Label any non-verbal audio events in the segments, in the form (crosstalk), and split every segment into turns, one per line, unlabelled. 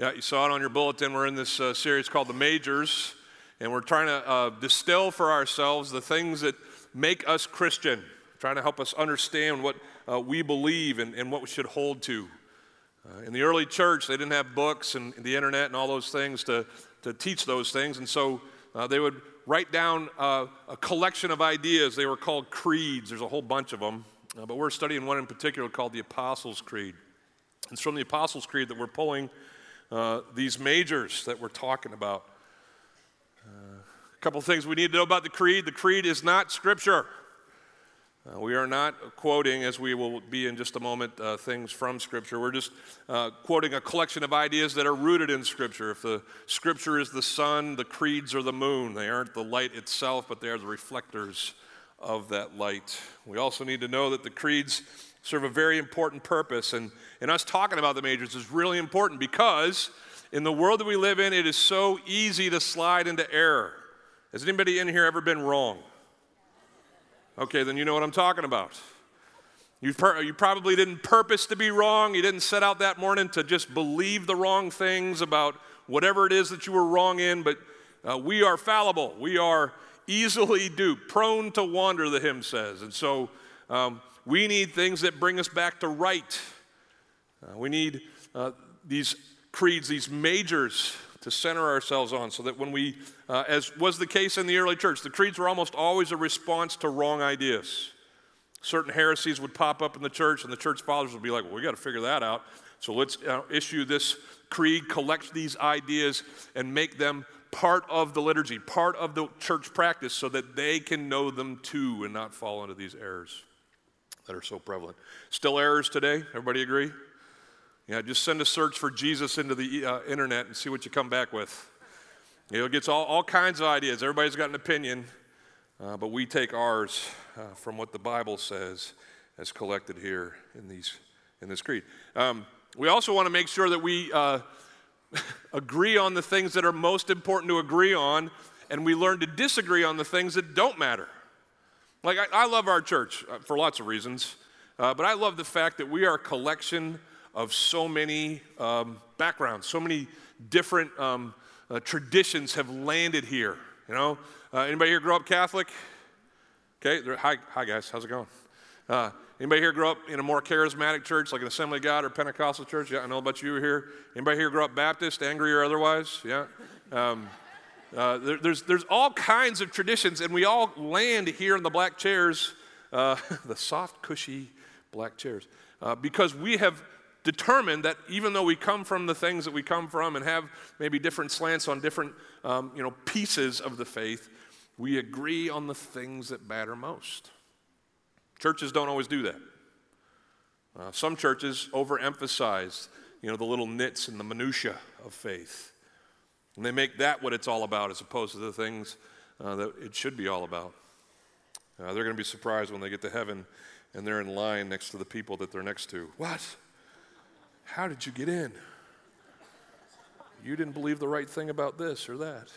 Yeah, you saw it on your bulletin. We're in this uh, series called The Majors, and we're trying to uh, distill for ourselves the things that make us Christian, trying to help us understand what uh, we believe and, and, what we should hold to. Uh, in the early church, they didn't have books and the internet and all those things to, to teach those things, and so uh, they would write down uh, a collection of ideas. They were called creeds, there's a whole bunch of them, but we're studying one in particular called the Apostles' Creed. It's from the Apostles' Creed that we're pulling uh, these majors that we're talking about. Uh, a couple things we need to know about the creed the creed is not scripture. Uh, we are not quoting, as we will be in just a moment, uh, things from Scripture. We're just quoting a collection of ideas that are rooted in Scripture. If the Scripture is the sun, the creeds are the moon. They aren't the light itself, but they are the reflectors of that light. We also need to know that the creeds serve a very important purpose. And, and us talking about the majors is really important because in the world that we live in, it is so easy to slide into error. Has anybody in here ever been wrong? Okay, then you know what I'm talking about. You, per- you probably didn't purpose to be wrong. You didn't set out that morning to just believe the wrong things about whatever it is that you were wrong in, but uh, we are fallible. We are easily duped, prone to wander, the hymn says. And so um, we need things that bring us back to right. Uh, we need uh, these creeds, these majors to center ourselves on so that when we, uh, as was the case in the early church, the creeds were almost always a response to wrong ideas. Certain heresies would pop up in the church, and the church fathers would be like, well, we got to figure that out. So let's uh, issue this creed, collect these ideas, and make them part of the liturgy, part of the church practice, so that they can know them too and not fall into these errors that are so prevalent. Still errors today? Everybody agree? Yeah, just send a search for Jesus into the uh, internet and see what you come back with. You know, it gets all, all kinds of ideas. Everybody's got an opinion, uh, but we take ours uh, from what the Bible says as collected here in, these, in this creed. Um, we also want to make sure that we uh, (laughs) agree on the things that are most important to agree on, and we learn to disagree on the things that don't matter. Like, I, I love our church uh, for lots of reasons, uh, but I love the fact that we are a collection of so many um, backgrounds, so many different um, uh, traditions have landed here. You know, uh, anybody here grow up Catholic? Okay, hi, hi guys, how's it going? Uh, anybody here grow up in a more charismatic church, like an Assembly of God or Pentecostal church? Yeah, I know about you here. Anybody here grow up Baptist, angry or otherwise? Yeah. Um, uh, there, there's, there's all kinds of traditions, and we all land here in the black chairs, uh, (laughs) the soft, cushy black chairs, uh, because we have determined that even though we come from the things that we come from and have maybe different slants on different um, you know, pieces of the faith, we agree on the things that matter most. Churches don't always do that. Uh, some churches overemphasize, you know, the little nits and the minutia of faith. And they make that what it's all about as opposed to the things uh, that it should be all about. Uh, they're going to be surprised when they get to heaven and they're in line next to the people that they're next to. What? How did you get in? You didn't believe the right thing about this or that.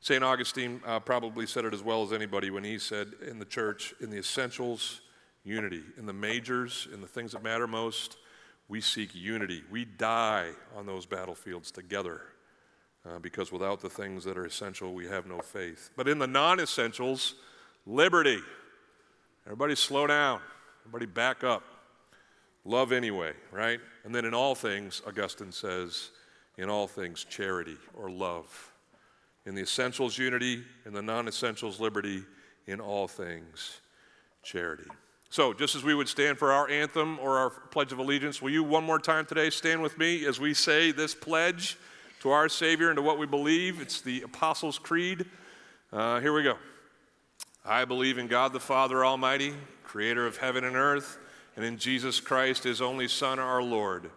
St. Augustine uh, probably said it as well as anybody when he said, in the church, in the essentials, unity. In the majors, in the things that matter most, we seek unity. We die on those battlefields together uh, because without the things that are essential, we have no faith. But in the non essentials, liberty. Everybody slow down, everybody back up. Love anyway, right? And then in all things, Augustine says, in all things, charity or love. In the essentials, unity. In the non essentials, liberty. In all things, charity. So, just as we would stand for our anthem or our Pledge of Allegiance, will you one more time today stand with me as we say this pledge? To our Savior and to what we believe. It's the Apostles' Creed. Uh, here we go. I believe in God the Father Almighty, creator of heaven and earth, and in Jesus Christ, his only Son, our Lord,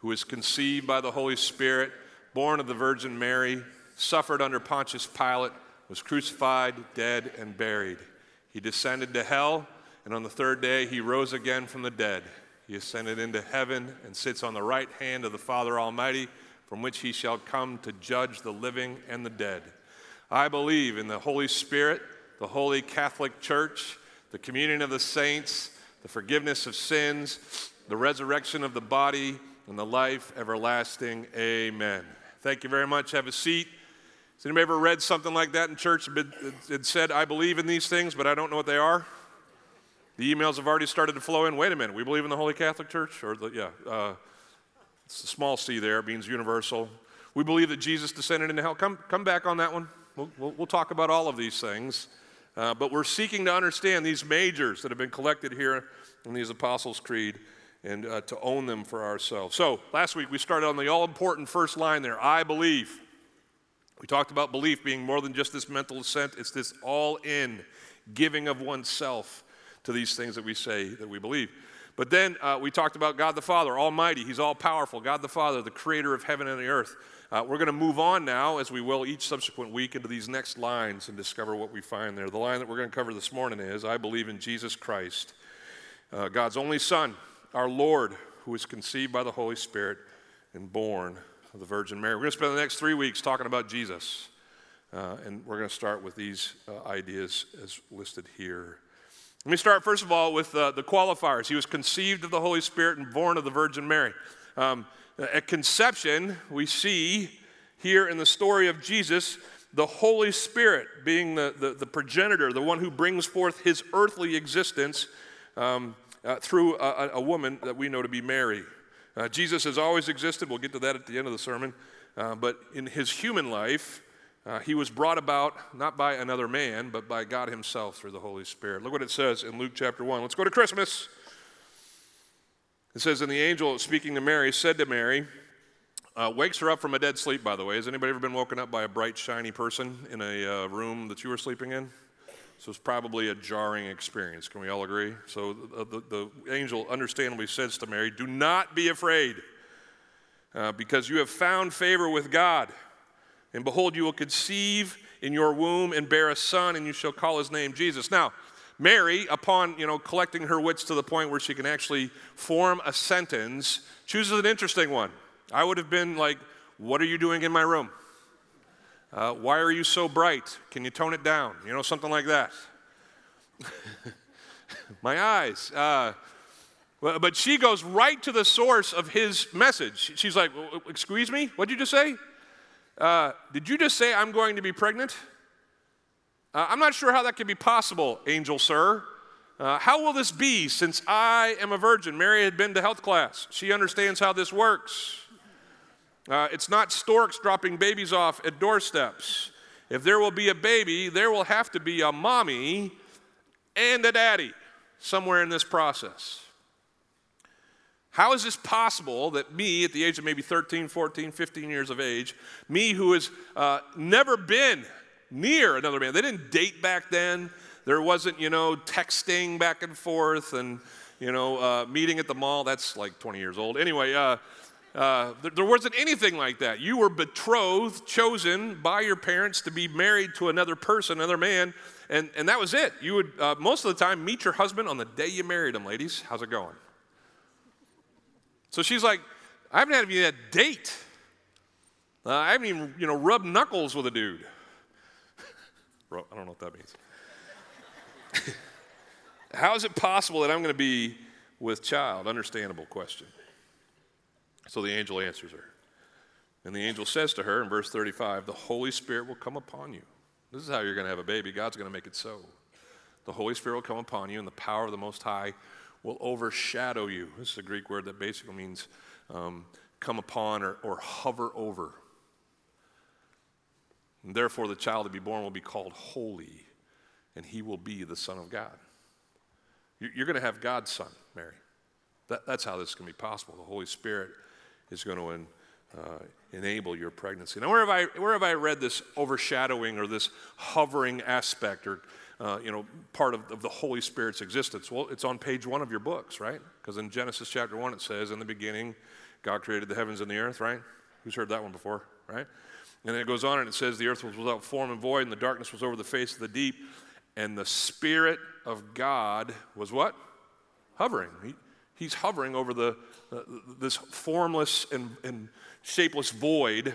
who was conceived by the Holy Spirit, born of the Virgin Mary, suffered under Pontius Pilate, was crucified, dead, and buried. He descended to hell, and on the third day he rose again from the dead. He ascended into heaven and sits on the right hand of the Father Almighty from which he shall come to judge the living and the dead. I believe in the Holy Spirit, the Holy Catholic Church, the communion of the saints, the forgiveness of sins, the resurrection of the body, and the life everlasting. Amen. Thank you very much. Have a seat. Has anybody ever read something like that in church? It said, I believe in these things, but I don't know what they are? The emails have already started to flow in. Wait a minute, we believe in the Holy Catholic Church? Or the, yeah, uh, small c there, means universal. We believe that Jesus descended into hell. Come, come back on that one. We'll, we'll, we'll talk about all of these things. Uh, but we're seeking to understand these majors that have been collected here in these Apostles' Creed and uh, to own them for ourselves. So, last week we started on the all important first line there I believe. We talked about belief being more than just this mental assent, it's this all in giving of oneself to these things that we say that we believe. But then uh, we talked about God the Father, Almighty. He's all powerful. God the Father, the creator of heaven and the earth. Uh, we're going to move on now, as we will each subsequent week, into these next lines and discover what we find there. The line that we're going to cover this morning is I believe in Jesus Christ, uh, God's only Son our Lord, who was conceived by the Holy Spirit and born of the Virgin Mary. We're going to spend the next three weeks talking about Jesus. Uh, and we're going to start with these uh, ideas as listed here. Let me start, first of all, with uh, the qualifiers. He was conceived of the Holy Spirit and born of the Virgin Mary. Um, at conception, we see here in the story of Jesus the Holy Spirit being the, the, the progenitor, the one who brings forth his earthly existence. Um, uh, through a, a, woman that we know to be Mary. Uh, Jesus has always existed. We'll get to that at the end of the sermon. Uh, but in his human life, uh, he was brought about not by another man, but by God himself through the Holy Spirit. Look what it says in Luke chapter 1. Let's go to Christmas. It says, And the angel speaking to Mary said to Mary, uh, wakes her up from a dead sleep, by the way. Has anybody ever been woken up by a bright, shiny person in a uh, room that you were sleeping in? So it's probably a jarring experience. Can we all agree? So the, the, the angel understandably says to Mary, Do not be afraid, uh, because you have found favor with God. And behold, you will conceive in your womb and bear a son, and you shall call his name Jesus. Now, Mary, upon you know collecting her wits to the point where she can actually form a sentence, chooses an interesting one. I would have been like, "What are you doing in my room?" Uh, why are you so bright? Can you tone it down? You know, something like that. (laughs) My eyes. Uh, but she goes right to the source of his message. She's like, Excuse me? What did you just say? Uh, did you just say I'm going to be pregnant? Uh, I'm not sure how that could be possible, angel sir. Uh, how will this be since I am a virgin? Mary had been to health class. She understands how this works. Uh, it's not storks dropping babies off at doorsteps. If there will be a baby, there will have to be a mommy and a daddy somewhere in this process. How is this possible that me, at the age of maybe 13, 14, 15 years of age, me who has uh, never been near another man, they didn't date back then, there wasn't, you know, texting back and forth and, you know, uh, meeting at the mall, that's like 20 years old. Anyway, uh, uh, there, there wasn't anything like that. You were betrothed, chosen by your parents to be married to another person, another man, and, and that was it. You would, uh, most of the time, meet your husband on the day you married him, ladies. How's it going? So she's like, I haven't had even a date. Uh, I haven't even, you know, rubbed knuckles with a dude. (laughs) I don't know what that means. (laughs) How is it possible that I'm going to be with child? Understandable question. So the angel answers her. And the angel says to her in verse 35 The Holy Spirit will come upon you. This is how you're going to have a baby. God's going to make it so. The Holy Spirit will come upon you, and the power of the Most High will overshadow you. This is a Greek word that basically means um, come upon or, or hover over. And therefore, the child to be born will be called holy, and he will be the Son of God. You're going to have God's Son, Mary. That, that's how this can be possible. The Holy Spirit is going to uh, enable your pregnancy. Now, where have, I, where have I read this overshadowing or this hovering aspect or, uh, you know, part of, of the Holy Spirit's existence? Well, it's on page one of your books, right? Because in Genesis chapter one, it says, In the beginning, God created the heavens and the earth, right? Who's heard that one before, right? And then it goes on and it says, The earth was without form and void, and the darkness was over the face of the deep, and the Spirit of God was what? Hovering. He, he's hovering over the, uh, this formless and, and shapeless void.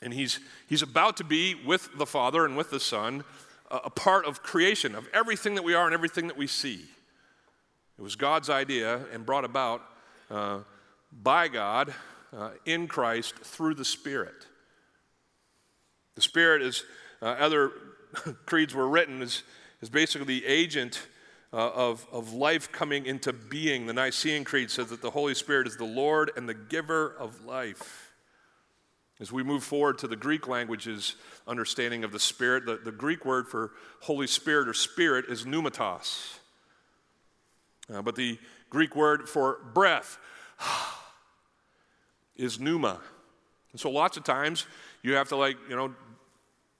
And he's, he's about to be with the Father and with the Son, a, part of creation, of everything that we are and everything that we see. It was God's idea and brought about uh, by God uh, in Christ through the Spirit. The Spirit, as uh, other (laughs) creeds were written, is, is basically the agent uh, of, of life coming into being. The Nicene Creed says that the Holy Spirit is the Lord and the giver of life. As we move forward to the Greek language's understanding of the Spirit, the, the Greek word for Holy Spirit or Spirit is pneumatos. Uh, but the Greek word for breath (sighs) is pneuma. And so lots of times you have to, like, you know,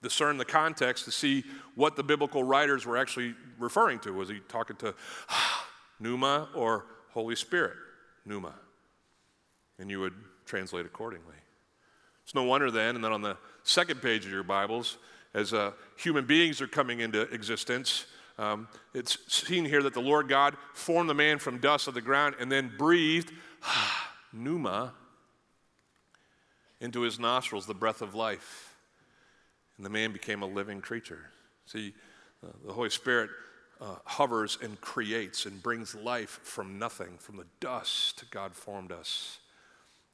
discern the context to see what the biblical writers were actually referring to. Was he talking to (sighs) pneuma or Holy Spirit? Pneuma. And you would translate accordingly. It's no wonder then, and then on the second page of your Bibles, as uh, human beings are coming into existence, um, it's seen here that the Lord God formed the man from dust of the ground and then breathed (sighs) pneuma into his nostrils, the breath of life. And the man became a living creature. See, uh, the Holy Spirit uh, hovers and creates and brings life from nothing, from the dust God formed us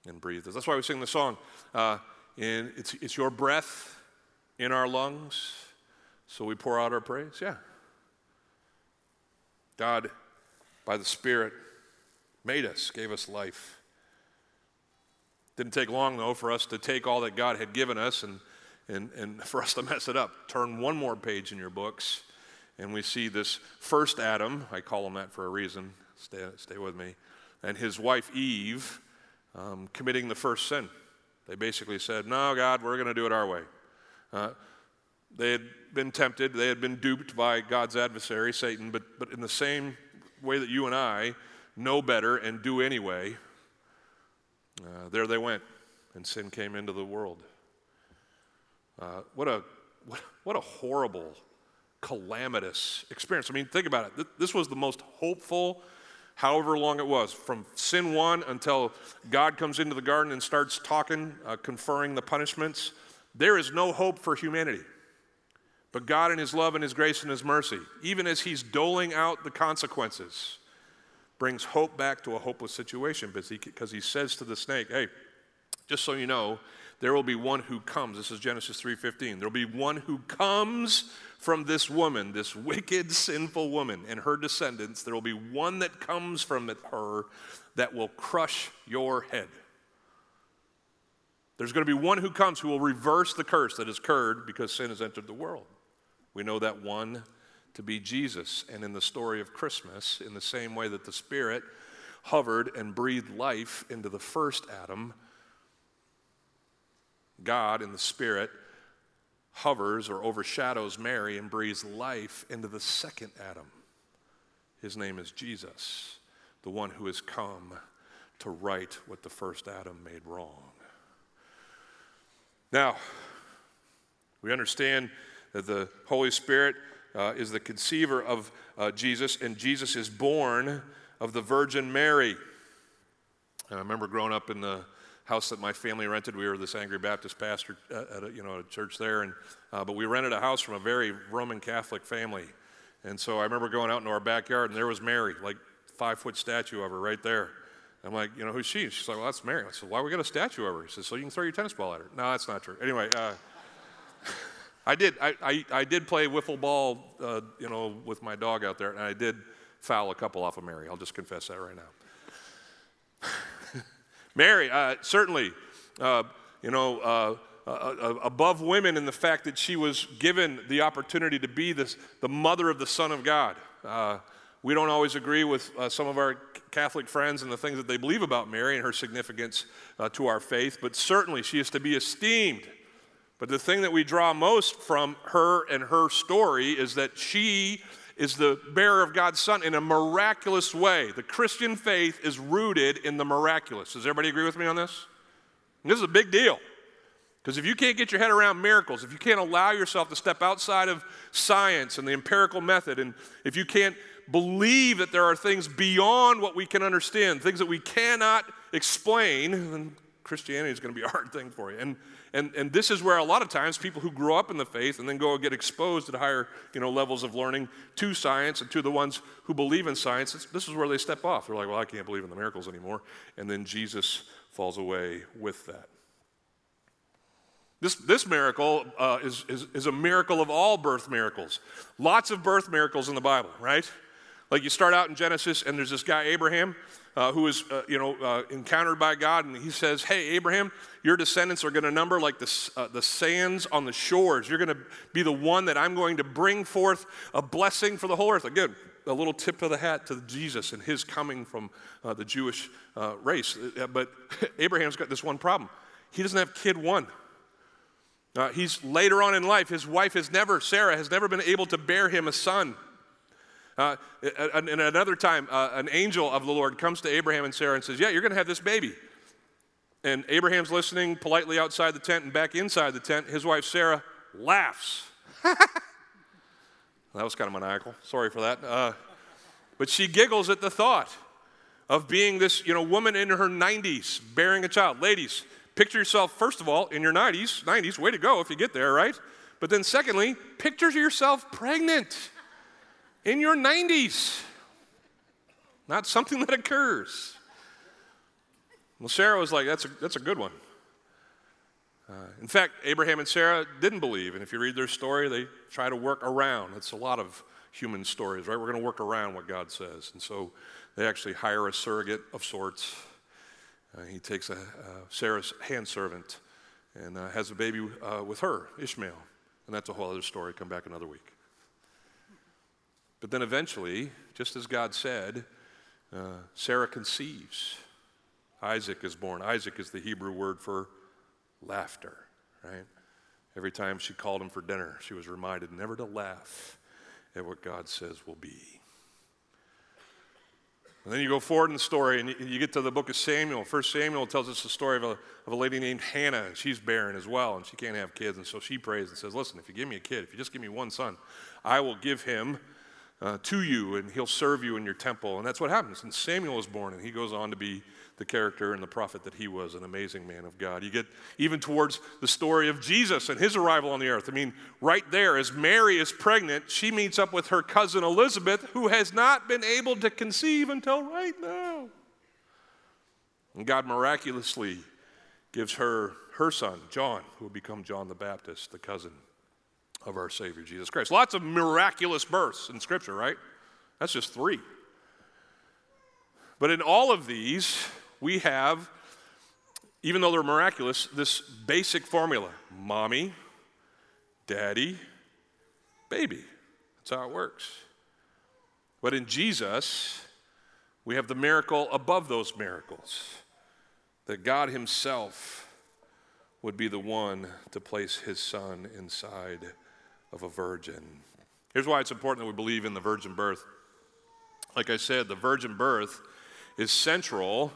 and breathed us. That's why we sing the song. Uh, and it's, it's your breath in our lungs, so we pour out our praise. Yeah. God, by the Spirit, made us, gave us life. Didn't take long, though, for us to take all that God had given us and, and, and (laughs) for us to mess it up. Turn one more page in your books, and we see this first Adam, I call him that for a reason, stay, stay with me, and his wife Eve um, committing the first sin. They basically said, No, God, we're going to do it our way. Uh, they had been tempted, they had been duped by God's adversary, Satan, but, but in the same way that you and I know better and do anyway, uh, there they went, and sin came into the world. Uh, what, a, what, what a horrible, calamitous experience. I mean, think about it. This was the most hopeful, however long it was, from sin one until God comes into the garden and starts talking, uh, conferring the punishments. There is no hope for humanity. But God, in His love and His grace and His mercy, even as He's doling out the consequences, brings hope back to a hopeless situation because he, says to the snake, hey, just so you know, there will be one who comes. This is Genesis 3:15. There will be one who comes from this woman, this wicked, (laughs) sinful woman, and her descendants. There will be one that comes from her that will crush your head. There's going to be one who comes who will reverse the curse that has occurred because sin has entered the world. We know that one to be Jesus. And in the story of Christmas, in the same way that the Spirit hovered and breathed life into the first Adam, God in the Spirit hovers or overshadows Mary and breathes life into the second Adam. His name is Jesus, the one who has come to right what the first Adam made wrong. Now, we understand that the Holy Spirit uh, is the conceiver of uh, Jesus, and Jesus is born of the Virgin Mary. I remember growing up in the house that my family rented. We were this angry Baptist pastor at a, you know, a church there, and, uh, but we rented a house from a very Roman Catholic family. And so I remember going out into our backyard, and there was Mary, like five foot statue of her right there. I'm like, you know, who's she? She's like, well, that's Mary. I said, why we got a statue of her? He says, so you can throw your tennis ball at her. No, that's not true. Anyway, uh, (laughs) I did. I, I, I, did play wiffle ball, uh, you know, with my dog out there, and I did foul a couple off of Mary. I'll just confess that right now. Mary, uh, certainly, uh, you know, uh, uh, uh, above women in the fact that she was given the opportunity to be this, the mother of the Son of God. we don't always agree with some of our Catholic friends and the things that they believe about Mary and her significance to our faith, but certainly she is to be esteemed but the thing that we draw most from her and her story is that she is the bearer of God's Son in a miraculous way. The Christian faith is rooted in the miraculous. Does everybody agree with me on this? And this is a big deal. Because if you can't get your head around miracles, if you can't allow yourself to step outside of science and the empirical method, and if you can't believe that there are things beyond what we can understand, things that we cannot explain, then Christianity is going to be a hard thing for you. And, and, and this is where a lot of times people who grow up in the faith and then go and get exposed at higher you know, levels of learning to science and to the ones who believe in science, this is where they step off. They're like, well, I can't believe in the miracles anymore. And then Jesus falls away with that. This, this miracle uh, is, is, is a miracle of all birth miracles. Lots of birth miracles in the Bible, right? Like you start out in Genesis, and there's this guy, Abraham, uh, who is, uh, you know, uh, encountered by God, and he says, "Hey, Abraham, your descendants are going to number like the, uh, the sands on the shores. You're going to be the one that I'm going to bring forth a blessing for the whole earth." Again, a little tip of the hat to Jesus and his coming from uh, the Jewish uh, race. but (laughs) Abraham's got this one problem: he doesn't have kid one. He's later on in life, his wife has never, Sarah, has never been able to bear him a son. Uh, and another time, uh, an angel of the Lord comes to Abraham and Sarah and says, Yeah, you're going to have this baby. And Abraham's listening politely outside the tent and back inside the tent. His wife, Sarah, laughs. (laughs) that was kind of maniacal. Sorry for that. Uh, but she giggles at the thought of being this you know, woman in her 90s bearing a child. Ladies, Picture yourself, first of all, in your 90s. 90s, way to go if you get there, right? But then, secondly, picture yourself pregnant in your 90s. Not something that occurs. Well, Sarah was like, that's a, that's a good one. Uh, in fact, Abraham and Sarah didn't believe. And if you read their story, they try to work around. It's a lot of human stories, right? We're going to work around what God says. And so they actually hire a surrogate of sorts uh, he takes a, Sarah's hand servant and uh, has a baby uh, with her, Ishmael. And that's a whole other story. Come back another week. But then eventually, just as God said, uh, Sarah conceives. Isaac is born. Isaac is the Hebrew word for laughter, right? Every time she called him for dinner, she was reminded never to laugh at what God says will be. And then you go forward in the story and you, get to the book of Samuel. First Samuel tells us the story of a, of a lady named Hannah, and she's barren as well, and she can't have kids. And so she prays and says, Listen, if you give me a kid, if you just give me one son, I will give him uh, to you, and he'll serve you in your temple. And that's what happens. And Samuel is born, and he goes on to be the character and the prophet that he was, an amazing man of God. You get even towards the story of Jesus and his arrival on the earth. I mean, right there, as Mary is pregnant, she meets up with her cousin Elizabeth, who has not been able to conceive until right now. And God miraculously gives her her son, John, who will become John the Baptist, the cousin of our Savior Jesus Christ. Lots of miraculous births in Scripture, right? That's just three. But in all of these, we have, even though they're miraculous, this basic formula mommy, daddy, baby. That's how it works. But in Jesus, we have the miracle above those miracles that God Himself would be the one to place His Son inside of a virgin. Here's why it's important that we believe in the virgin birth. Like I said, the virgin birth is central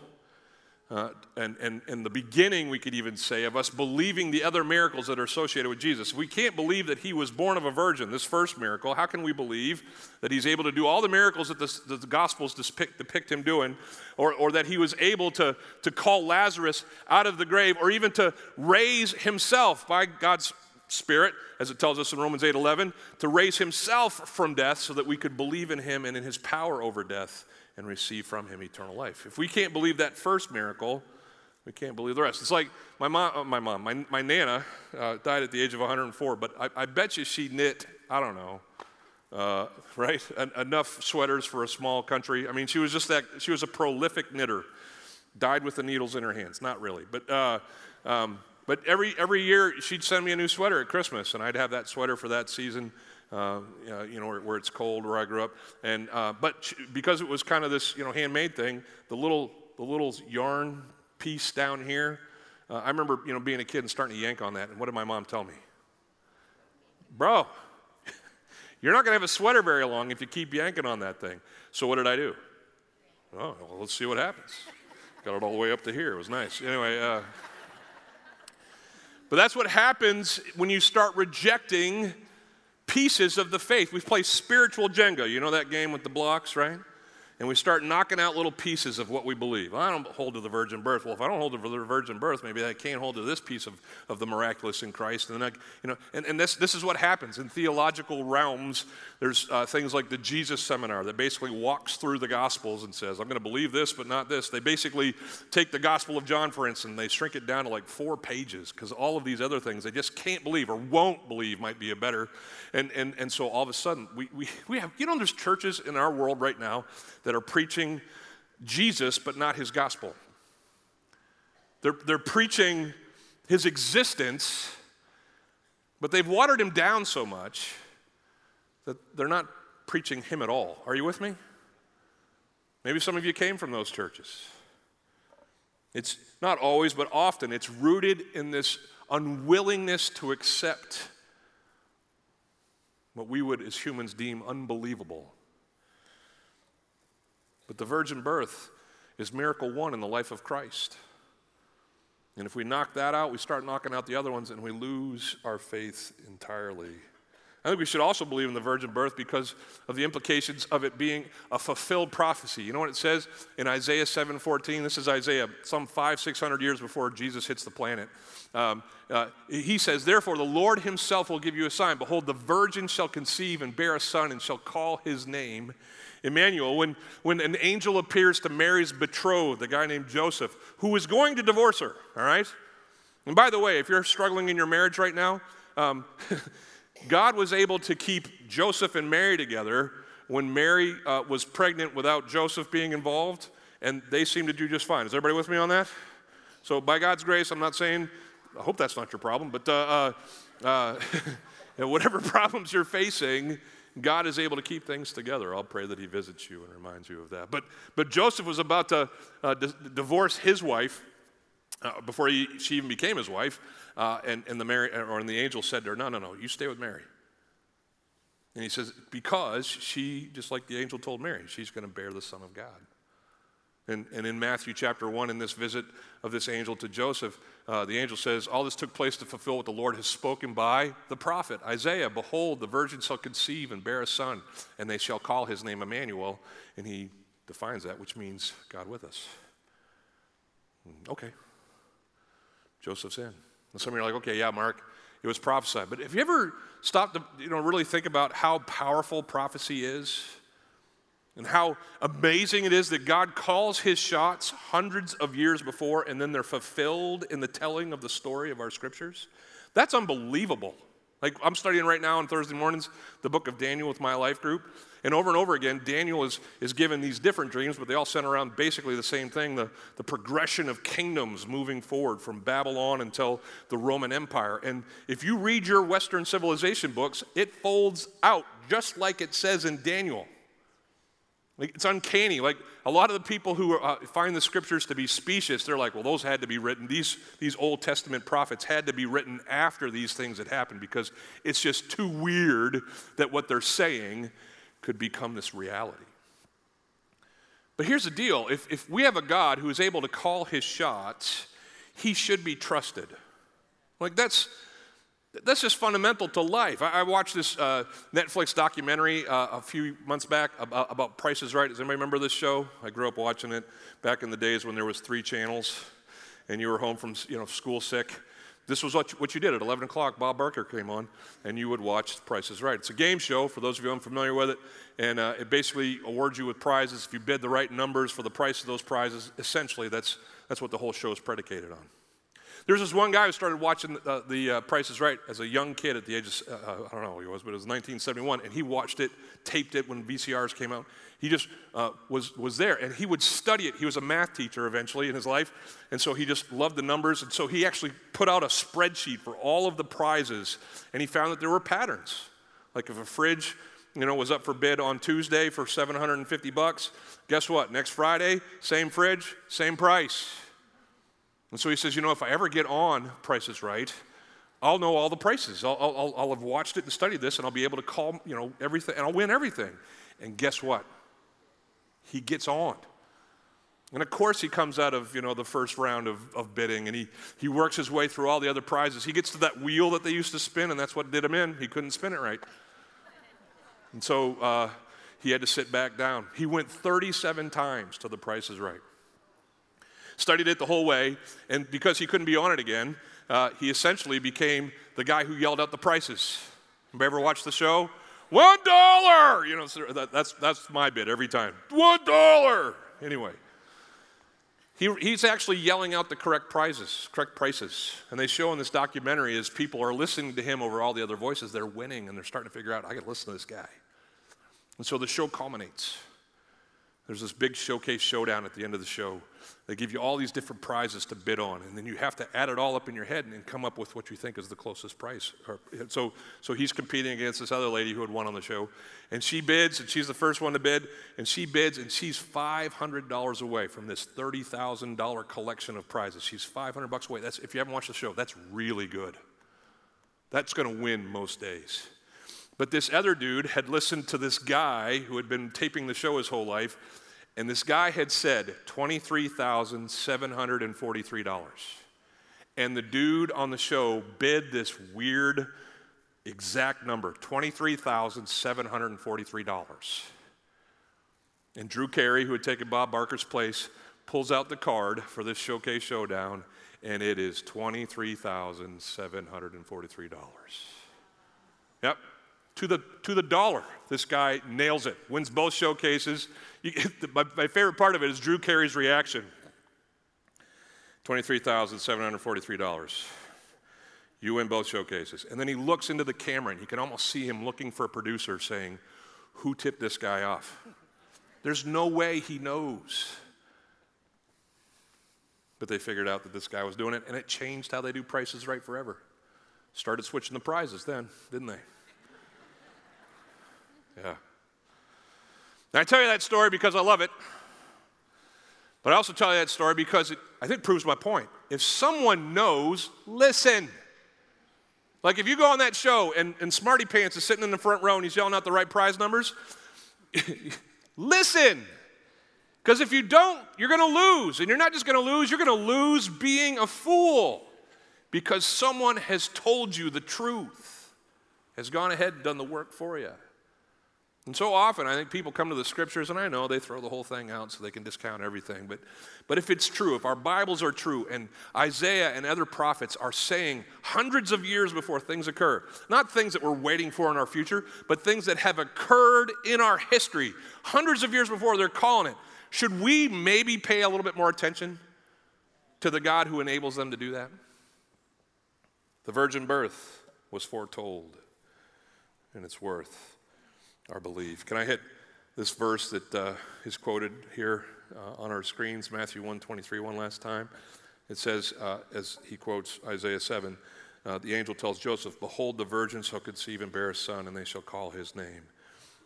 uh, and, and, and the beginning, we could even say, of us believing the other miracles that are associated with Jesus. If we can't believe that he was born of a virgin, this first miracle, how can we believe that he's able to do all the miracles that the, that the Gospels depict, depict him doing, or, or that he was able to, to call Lazarus out of the grave, or even to raise himself by God's Spirit, as it tells us in Romans 8 11, to raise himself from death so that we could believe in him and in his power over death and receive from him eternal life. If we can't believe that first miracle, we can't believe the rest. It's like my mom, uh, my, mom, my, my Nana uh, died at the age of 104, but I, I bet you she knit, I don't know, uh, right? En- enough sweaters for a small country. I mean, she was just that, she was a prolific knitter. Died with the needles in her hands. Not really, but, uh, um, but every, every year she'd send me a new sweater at Christmas, and I'd have that sweater for that season uh, you know, where, it's cold, where I grew up. And uh, but because it was kind of this, you know, handmade thing, the little the little yarn piece down here. Uh, I remember, you know, being a kid and starting to yank on that. And what did my mom tell me? Bro, (laughs) you're not going to have a sweater very long if you keep yanking on that thing. So what did I do? Oh, well, let's see what happens. Got it all the way up to here. It was nice. Anyway. But that's what happens when you start rejecting pieces of the faith. We play spiritual Jenga. You know that game with the blocks, right? And we start knocking out little pieces of what we believe. I don't hold to the virgin birth. Well, if I don't hold to the virgin birth, maybe I can't hold to this piece of, of the miraculous in Christ. And I, you know, and, and this, this is what happens in theological realms. There's uh, things like the Jesus Seminar that basically walks through the Gospels and says, I'm going to believe this, but not this. They basically take the Gospel of John, for instance, and they shrink it down to like four pages because all of these other things they just can't believe or won't believe might be a better. And, and, and so all of a sudden, we, we, we have, you know, there's churches in our world right now that are preaching Jesus, but not his gospel. They're, they're preaching his existence, but they've watered him down so much that they're not preaching him at all. Are you with me? Maybe some of you came from those churches. It's not always, but often, it's rooted in this unwillingness to accept what we would as humans deem unbelievable. But the virgin birth is miracle one in the life of Christ. And if we knock that out, we start knocking out the other ones and we lose our faith entirely. I think we should also believe in the virgin birth because of the implications of it being a fulfilled prophecy. You know what it says in Isaiah 7:14? This is Isaiah, some five, six hundred years before Jesus hits the planet. Um, uh, he says, "Therefore, the Lord Himself will give you a sign. Behold, the virgin shall conceive and bear a son, and shall call his name Emmanuel, when, when an angel appears to Mary's betrothed, a guy named Joseph, who is going to divorce her, all right? And by the way, if you're struggling in your marriage right now, um, (laughs) God was able to keep Joseph and Mary together when Mary uh, was pregnant without Joseph being involved, and they seem to do just fine. Is everybody with me on that? So, by God's grace, I'm not saying, I hope that's not your problem, but uh, uh, uh (laughs) whatever (laughs) problems you're facing, God is able to keep things together. I'll pray that He visits you and reminds you of that. But, but Joseph was about to uh, divorce his wife uh, before he, she even became his wife, uh, and, and, the Mary, or, and the angel said to her, No, no, no, you stay with Mary. And he says, Because she, just like the angel told Mary, she's going to bear the Son of God. And, and in Matthew chapter 1, in this visit of this angel to Joseph, uh, the angel says, All this took place to fulfill what the Lord has spoken by the prophet Isaiah. Behold, the virgin shall conceive and bear a son, and they shall call his name Emmanuel. And he defines that, which means God with us. Hmm, okay. Joseph's in. And some of you are like, okay, yeah, Mark, it was prophesied. But have you ever stopped to you know, really think about how powerful prophecy is? And how amazing it is that God calls his shots hundreds of years before and then they're fulfilled in the telling of the story of our scriptures. That's unbelievable. Like I'm studying right now on Thursday mornings the book of Daniel with my life group. And over and over again, Daniel is, is given these different dreams, but they all center around basically the same thing the, the progression of kingdoms moving forward from Babylon until the Roman Empire. And if you read your Western civilization books, it folds out just like it says in Daniel. Like, it's uncanny. Like a lot of the people who uh, find the scriptures to be specious, they're like, well, those had to be written. These, these Old Testament prophets had to be written after these things had happened because it's just too weird that what they're saying could become this reality. But here's the deal if, if we have a God who is able to call his shots, he should be trusted. Like that's that's just fundamental to life. I, I watched this uh, Netflix documentary uh, a few months back about, about Price is Right. Does anybody remember this show? I grew up watching it back in the days when there was three channels, and you were home from you know school sick. This was what you, what you did at 11 o'clock. Bob Barker came on, and you would watch Price is Right. It's a game show for those of you unfamiliar with it, and uh, it basically awards you with prizes if you bid the right numbers for the price of those prizes. Essentially, that's that's what the whole show is predicated on. There's this one guy who started watching uh, the uh, Price is Right as a young kid at the age of, uh, I don't know who he was, but it was 1971, and he watched it, taped it when VCRs came out. He just uh, was, was there, and he would study it. He was a math teacher eventually in his life, and so he just loved the numbers, and so he actually put out a spreadsheet for all of the prizes, and he found that there were patterns. Like if a fridge you know, was up for bid on Tuesday for 750 bucks. Guess what? Next Friday, same fridge, same price. And so he says, you know, if I ever get on Prices Right, I'll know all the prices. I'll, I'll, I'll have watched it and studied this, and I'll be able to call, you know, everything, and I'll win everything. And guess what? He gets on. And of course, he comes out of, you know, the first round of, of bidding, and he, he works his way through all the other prizes. He gets to that wheel that they used to spin, and that's what did him in. He couldn't spin it right. And so uh, he had to sit back down. He went 37 times to the price is right. Studied it the whole way, and because he couldn't be on it again, uh, he essentially became the guy who yelled out the prices. Ever watched the show? One dollar! You know, that, that's, that's my bit every time. One dollar! Anyway, he, he's actually yelling out the correct prices, correct prices. And they show in this documentary as people are listening to him over all the other voices, they're winning and they're starting to figure out, I to listen to this guy. And so the show culminates. There's this big showcase showdown at the end of the show. They give you all these different prizes to bid on, and then you have to add it all up in your head and come up with what you think is the closest price. So, so he's competing against this other lady who had won on the show, and she bids, and she's the first one to bid, and she bids, and she's $500 away from this $30,000 collection of prizes. She's 500 bucks away. That's if you haven't watched the show, that's really good. That's going to win most days. But this other dude had listened to this guy who had been taping the show his whole life, and this guy had said $23,743. And the dude on the show bid this weird exact number $23,743. And Drew Carey, who had taken Bob Barker's place, pulls out the card for this showcase showdown, and it is $23,743. Yep, to the, to the dollar. This guy nails it, wins both showcases. You, (laughs) my, my favorite part of it is Drew Carey's reaction $23,743. You win both showcases. And then he looks into the camera and you can almost see him looking for a producer saying, Who tipped this guy off? There's no way he knows. But they figured out that this guy was doing it, and it changed how they do prices right forever. Started switching the prizes then, didn't they? Yeah. And I tell you that story because I love it. But I also tell you that story because it, I think, proves my point. If someone knows, listen. Like if you go on that show and, and Smarty Pants is sitting in the front row and he's yelling out the right prize numbers, (laughs) listen. Because if you don't, you're going to lose. And you're not just going to lose, you're going to lose being a fool because someone has told you the truth, has gone ahead and done the work for you. And so often, I think people come to the scriptures, and I know they throw the whole thing out so they can discount everything. But, but if it's true, if our Bibles are true, and Isaiah and other prophets are saying hundreds of years before things occur, not things that we're waiting for in our future, but things that have occurred in our history, hundreds of years before they're calling it, should we maybe pay a little bit more attention to the God who enables them to do that? The virgin birth was foretold, and it's worth our belief. Can I hit this verse that uh, is quoted here uh, on our screens, Matthew 1:23, one last time? It says, uh, as he quotes Isaiah 7, uh, the angel tells Joseph, Behold, the virgin shall conceive and bear a son, and they shall call his name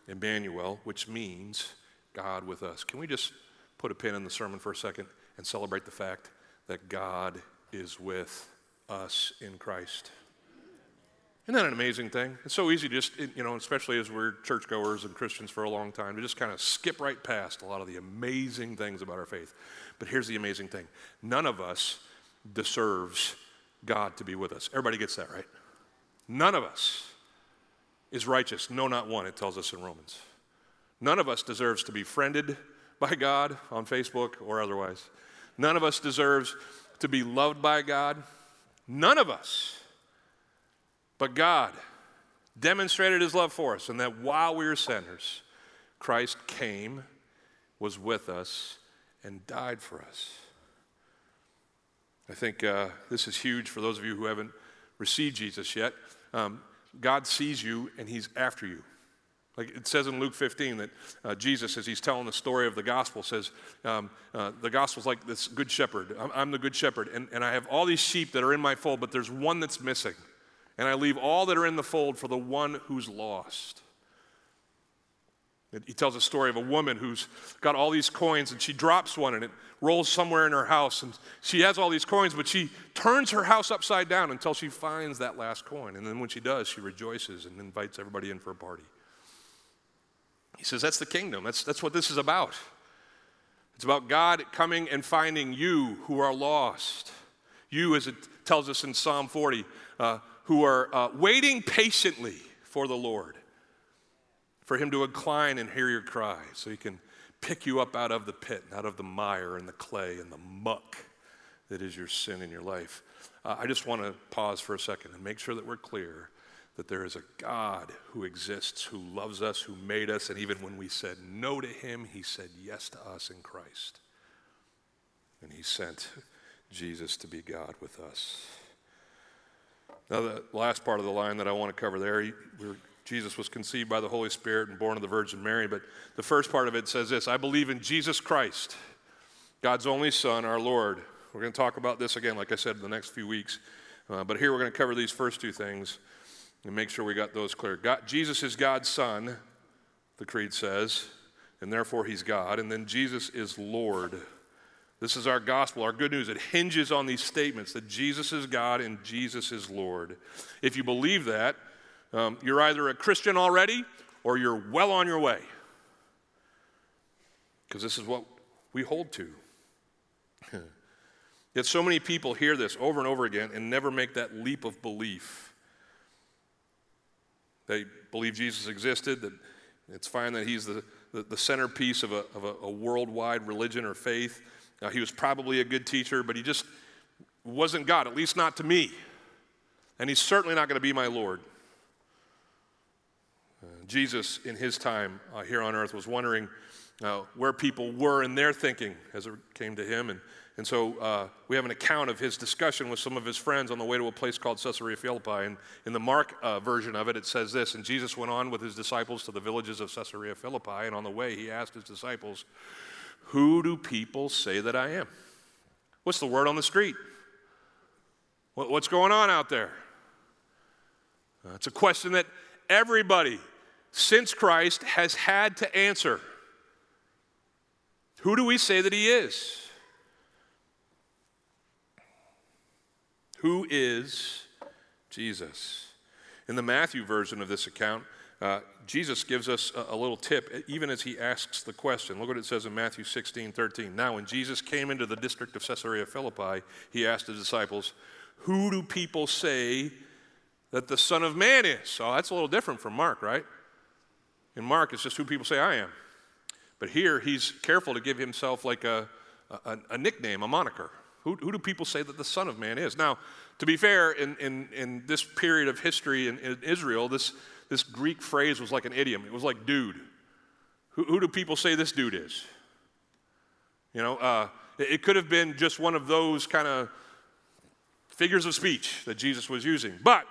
Emmanuel, which means God with us. Can we just put a pin in the sermon for a second and celebrate the fact that God is with us in Christ? Isn't that an amazing thing? It's so easy, to just, you know, especially as we're churchgoers and Christians for a long time, to just kind of skip right past a lot of the amazing things about our faith. But here's the amazing thing none of us deserves God to be with us. Everybody gets that, right? None of us is righteous. No, not one, it tells us in Romans. None of us deserves to be friended by God on Facebook or otherwise. None of us deserves to be loved by God. None of us. But God demonstrated his love for us, and that while we were sinners, Christ came, was with us, and died for us. I think uh, this is huge for those of you who haven't received Jesus yet. Um, God sees you and he's after you. Like it says in Luke 15 that uh, Jesus, as he's telling the story of the gospel, says, um, uh, The gospel's like this good shepherd. I'm, I'm the good shepherd, and, and I have all these sheep that are in my fold, but there's one that's missing and I leave all that are in the fold for the one who's lost. He tells a story of a woman who's got all these coins and she drops one and it rolls somewhere in her house. And she has all these coins, but she turns her house upside down until she finds that last coin. And then when she does, she rejoices and invites everybody in for a party. He says, That's the kingdom. That's, that's what this is about. It's about God coming and finding you who are lost. You, as it tells us in Psalm 40, uh, who are uh, waiting patiently for the Lord. for him to incline and hear your cry so he can pick you up out of the pit, out of the mire and the clay and the muck that is your sin in your life. Uh, I just want to pause for a second and make sure that we're clear that there is a God who exists, who loves us, who made us, and even when we said no to him, he said yes to us in Christ. And he sent Jesus to be God with us. Now, the last part of the line that I want to cover there, he, Jesus was conceived by the Holy Spirit and born of the Virgin Mary, but the first part of it says this I believe in Jesus Christ, God's only Son, our Lord. We're going to talk about this again, like I said, in the next few weeks. Uh, but here we're going to cover these first two things and make sure we got those clear. God, Jesus is God's Son, the Creed says, and therefore he's God. And then Jesus is Lord. This is our gospel, our good news. It hinges on these statements that Jesus is God and Jesus is Lord. If you believe that, um, you're either a Christian already or you're well on your way. Because this is what we hold to. (laughs) Yet so many people hear this over and over again and never make that leap of belief. They believe Jesus existed, that it's fine that he's the, the, the centerpiece of, a, of a, a, worldwide religion or faith. Now, he was probably a good teacher, but he just wasn't God, at least not to me. And he's certainly not going to be my Lord. Uh, Jesus, in his time uh, here on earth, was wondering uh, where people were in their thinking as it came to him. And and so uh, we have an account of his discussion with some of his friends on the way to a place called Caesarea Philippi. And in the Mark uh, version of it, it says this And Jesus went on with his disciples to the villages of Caesarea Philippi. And on the way, he asked his disciples, Who do people say that I am? What's the word on the street? What's going on out there? Uh, it's a question that everybody since Christ has had to answer. Who do we say that he is? Who is Jesus? In the Matthew version of this account, uh, Jesus gives us a, a, little tip, even as he asks the question. Look what it says in Matthew 16, 13. Now, when Jesus came into the district of Caesarea Philippi, he asked his disciples, Who do people say that the Son of Man is? So that's a little different from Mark, right? In Mark, it's just who people say I am. But here, he's careful to give himself like a, a, a nickname, a moniker. Who, who, do people say that the Son of Man is? Now, to be fair, in, in, in this period of history in, in, Israel, this, this Greek phrase was like an idiom. It was like dude. Who, who do people say this dude is? You know, uh, it, it could have been just one of those kind of figures of speech that Jesus was using. But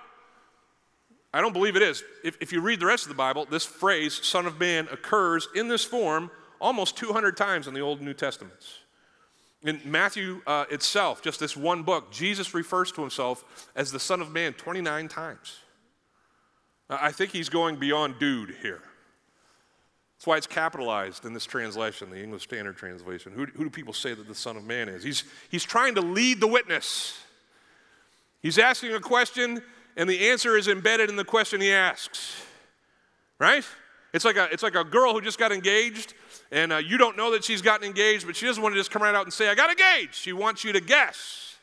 I don't believe it is. If, if you read the rest of the Bible, this phrase, Son of Man, occurs in this form almost 200 times in the Old and New Testaments. In Matthew uh, itself, just this one book, Jesus refers to himself as the Son of Man 29 times. I think he's going beyond dude here. That's why it's capitalized in this translation, the English Standard Translation. Who, who do people say that the Son of Man is? He's, he's trying to lead the witness. He's asking a question, and the answer is embedded in the question he asks. Right? It's like a, it's like a girl who just got engaged and uh, you don't know that she's gotten engaged, but she doesn't want to just come right out and say, I got engaged. She wants you to guess.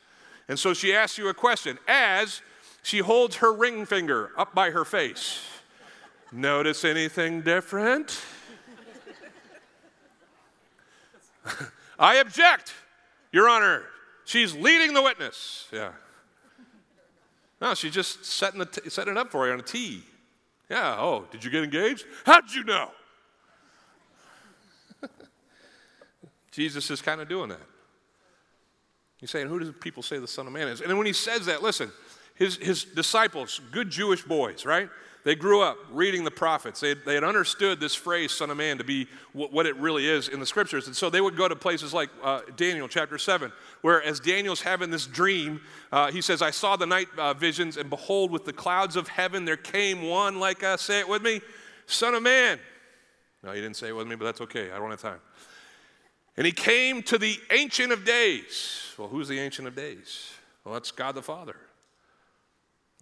And so she asks you a question as she holds her ring finger up by her face. Notice anything different? (laughs) I object, Your Honor. She's leading the witness. Yeah. No, she's just setting, the t- setting it up for you on a tee. Yeah, oh, did you get engaged? How'd you know? (laughs) Jesus is kind of doing that. He's saying, Who do people say the Son of Man is? And then when he says that, listen, his, his disciples, good Jewish boys, right? They grew up reading the prophets. They had, they had understood this phrase, Son of Man, to be what, what, it really is in the scriptures. And so they would go to places like uh, Daniel chapter 7, where as Daniel's having this dream, uh, he says, I saw the night uh, visions, and behold, with the clouds of heaven there came one like, uh, say it with me, Son of Man. No, he didn't say it with me, but that's okay. I don't have time. And he came to the Ancient of Days. Well, who's the Ancient of Days? Well, that's God the Father.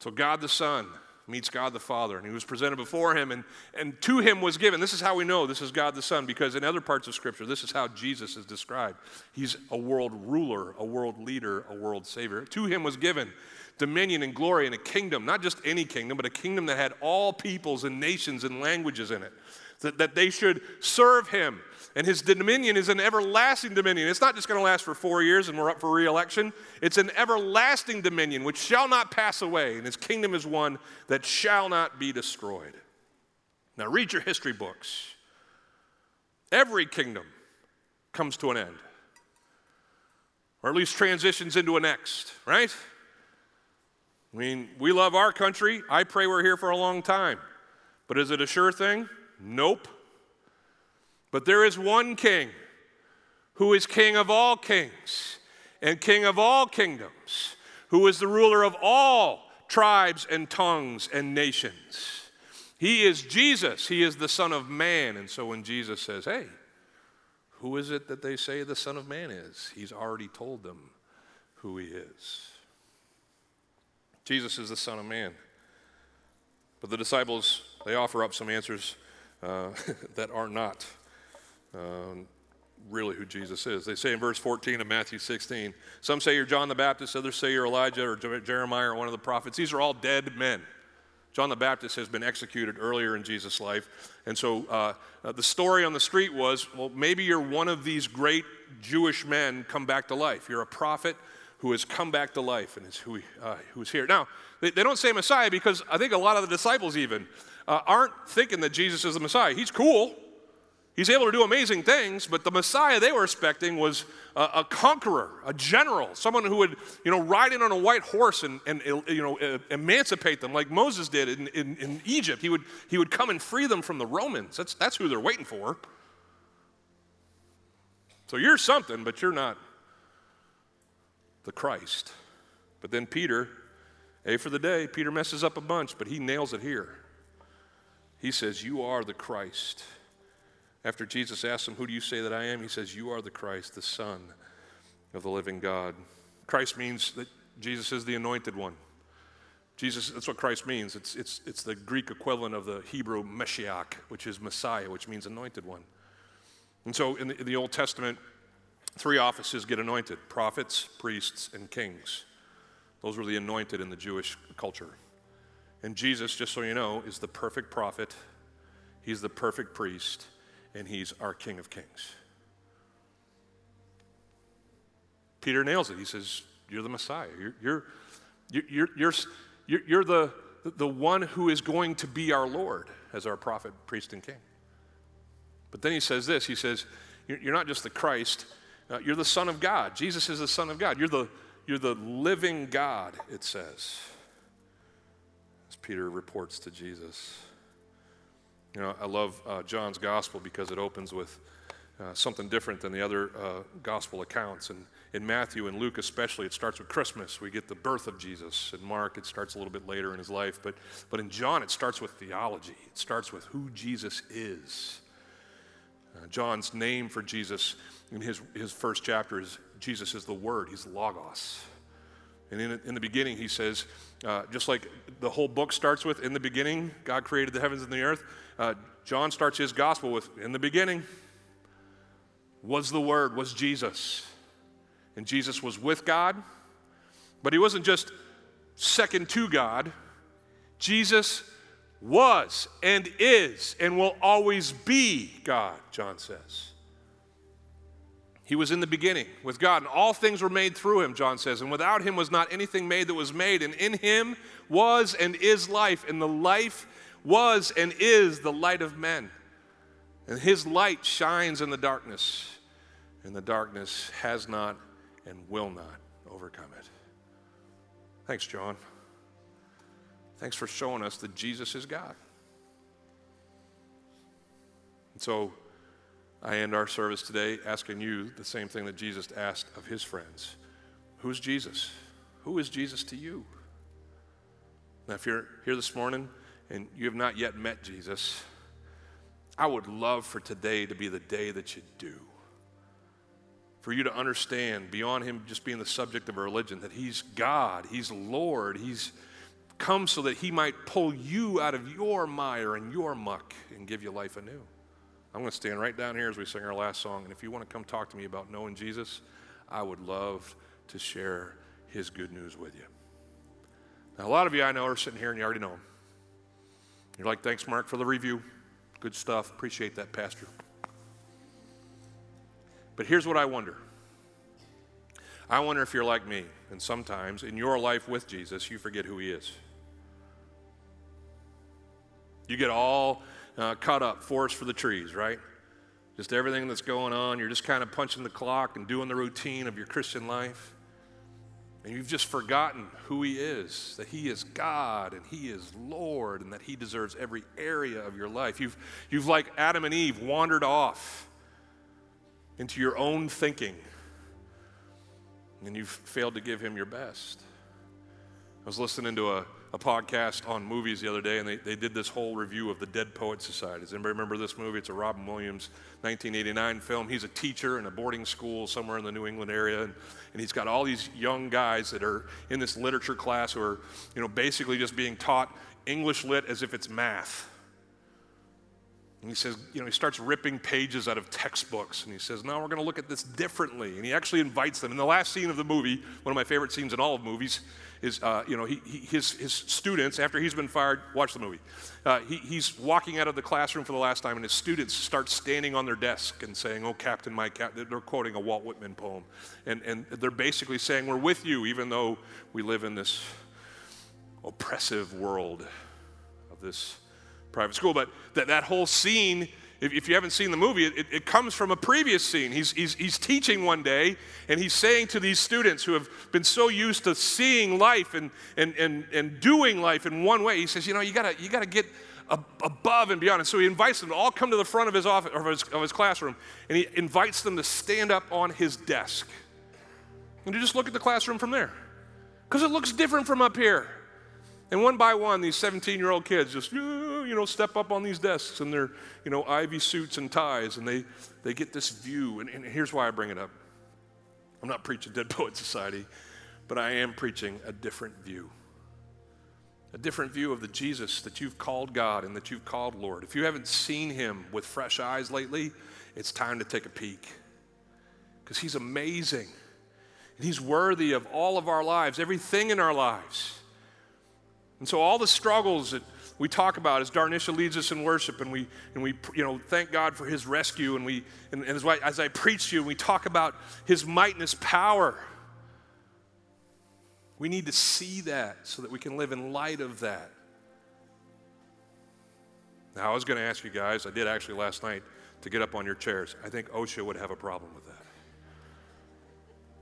So God the Son meets God the Father, and he was presented before him, and, and to him was given. This is how we know this is God the Son, because in other parts of Scripture, this is how Jesus is described. He's a world ruler, a world leader, a world savior. To him was given dominion and glory and a kingdom, not just any kingdom, but a kingdom that had all peoples and nations and languages in it. that, that they should serve him. And his dominion is an everlasting dominion. It's not just going to last for four years and we're up for re election. It's an everlasting dominion which shall not pass away. And his kingdom is one that shall not be destroyed. Now, read your history books. Every kingdom comes to an end, or at least transitions into a next, right? I mean, we love our country. I pray we're here for a long time. But is it a sure thing? Nope. But there is one king who is king of all kings and king of all kingdoms, who is the ruler of all tribes and tongues and nations. He is Jesus. He is the Son of Man. And so when Jesus says, Hey, who is it that they say the Son of Man is? He's already told them who he is. Jesus is the Son of Man. But the disciples, they offer up some answers uh, (laughs) that are not um, really who Jesus is. They say in verse 14 of Matthew 16, some say you're John the Baptist, others say you're Elijah or Jeremiah or one of the prophets. These are all dead men. John the Baptist has been executed earlier in Jesus' life. And so uh, uh, the story on the street was well, maybe you're one of these great Jewish men come back to life. You're a prophet who has come back to life and is who, uh, who's here. Now, they, they, don't say Messiah because I think a lot of the disciples even uh, aren't thinking that Jesus is the Messiah. He's cool. He's able to do amazing things, but the Messiah they were expecting was a, a, conqueror, a general, someone who would, you know, ride in on a white horse and, and you know, emancipate them like Moses did in, in, in, Egypt. He would, he would come and free them from the Romans. That's, that's who they're waiting for. So you're something, but you're not the Christ. But then Peter, A for the day, Peter messes up a bunch, but he nails it here. He says, You are the Christ. After Jesus asks him, Who do you say that I am? He says, You are the Christ, the Son of the living God. Christ means that Jesus is the anointed one. Jesus, that's what Christ means. It's, it's, it's the Greek equivalent of the Hebrew Meshiach, which is Messiah, which means anointed one. And so in the, in the Old Testament, three offices get anointed prophets, priests, and kings. Those were the anointed in the Jewish culture. And Jesus, just so you know, is the perfect prophet, he's the perfect priest, and he's our King of Kings. Peter nails it. He says, You're the Messiah. You're, you're, you're, you're, you're, you're the, the one who is going to be our Lord as our prophet, priest, and king. But then he says this He says, You're not just the Christ, uh, you're the Son of God. Jesus is the Son of God. You're the, you're the living God, it says, as Peter reports to Jesus. You know, I love uh, John's gospel because it opens with uh, something different than the other uh, gospel accounts. And in Matthew and Luke, especially, it starts with Christmas. We get the birth of Jesus. In Mark, it starts a little bit later in his life. But, but in John, it starts with theology, it starts with who Jesus is. Uh, John's name for Jesus in his, his first chapter is Jesus is the Word, he's Logos. And in, in the beginning, he says, uh, just like the whole book starts with, in the beginning, God created the heavens and the earth, uh, John starts his gospel with, in the beginning was the Word, was Jesus. And Jesus was with God, but he wasn't just second to God. Jesus was and is and will always be God, John says. He was in the beginning with God, and all things were made through him, John says. And without him was not anything made that was made. And in him was and is life, and the life was and is the light of men. And his light shines in the darkness, and the darkness has not and will not overcome it. Thanks, John. Thanks for showing us that Jesus is God. And so I end our service today asking you the same thing that Jesus asked of his friends Who's Jesus? Who is Jesus to you? Now, if you're here this morning and you have not yet met Jesus, I would love for today to be the day that you do. For you to understand, beyond Him just being the subject of a religion, that He's God, He's Lord, He's come so that He might pull you out of your mire and your muck and give you life anew. I'm going to stand right down here as we sing our last song. And if you want to come talk to me about knowing Jesus, I would love to share His good news with you. Now, a lot of you I know are sitting here and you already know Him. You're like, thanks, Mark, for the review. Good stuff. Appreciate that, Pastor. But here's what I wonder I wonder if you're like me, and sometimes in your life with Jesus, you forget who He is. You get all uh, caught up, forest for the trees, right? Just everything that's going on. You're just kind of punching the clock and doing the routine of your Christian life. And you've just forgotten who He is that He is God and He is Lord and that He deserves every area of your life. You've, you've like Adam and Eve, wandered off into your own thinking and you've failed to give Him your best. I was listening to a a podcast on movies the other day, and they, they did this whole review of the Dead Poet Society. Does anybody remember this movie? It's a Robin Williams 1989 film. He's a teacher in a boarding school somewhere in the New England area, and, and he's got all these young guys that are in this literature class who are, you know, basically just being taught English lit as if it's math. And he says, you know, he starts ripping pages out of textbooks. And he says, no, we're going to look at this differently. And he actually invites them. In the last scene of the movie, one of my favorite scenes in all of movies, is, uh, you know, he, he, his, his students, after he's been fired, watch the movie. Uh, he, he's walking out of the classroom for the last time, and his students start standing on their desk and saying, oh, Captain, my Captain. They're quoting a Walt Whitman poem. And, and they're basically saying, we're with you, even though we live in this oppressive world of this private school. But that, that whole scene, if, if you haven't seen the movie, it, it comes from a previous scene. He's, he's, he's teaching one day, and he's saying to these students who have been so used to seeing life and, and, and, and doing life in one way, he says, You know, you gotta, you gotta get above and beyond. And so he invites them to all come to the front of his, office, of his, of his classroom, and he invites them to stand up on his desk. And to just look at the classroom from there. Because it looks different from up here. And one by one, these 17 year old kids just, you know, step up on these desks in their, you know, ivy suits and ties, and they, they get this view. And, and here's why I bring it up I'm not preaching Dead (laughs) Poet Society, but I am preaching a different view. A different view of the Jesus that you've called God and that you've called Lord. If you haven't seen him with fresh eyes lately, it's time to take a peek. Because he's amazing. And he's worthy of all of our lives, everything in our lives. And so all the struggles that we talk about as Darnisha leads us in worship and we, and we you know, thank God for his rescue and, we, and, and as, I, as I preach to you we talk about his might and his power, we need to see that so that we can live in light of that. Now, I was going to ask you guys, I did actually last night, to get up on your chairs. I think OSHA would have a problem with that.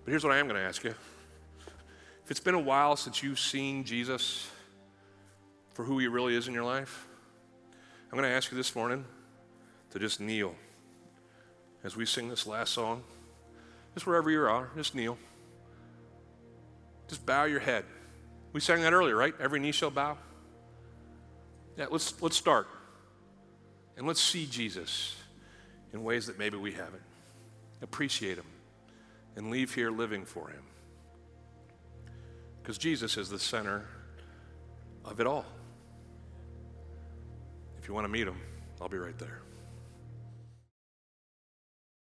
But here's what I am going to ask you. If it's been a while since you've seen Jesus, for who He really is in your life, I'm going to ask you this morning to just kneel as we sing this last song. Just wherever you are, just kneel. Just bow your head. We sang that earlier, right? Every knee shall bow. Yeah, let's, let's start. And let's see Jesus in ways that maybe we haven't. Appreciate Him and leave here living for Him. Because Jesus is the center of it all. If you want to meet him, I'll be right there.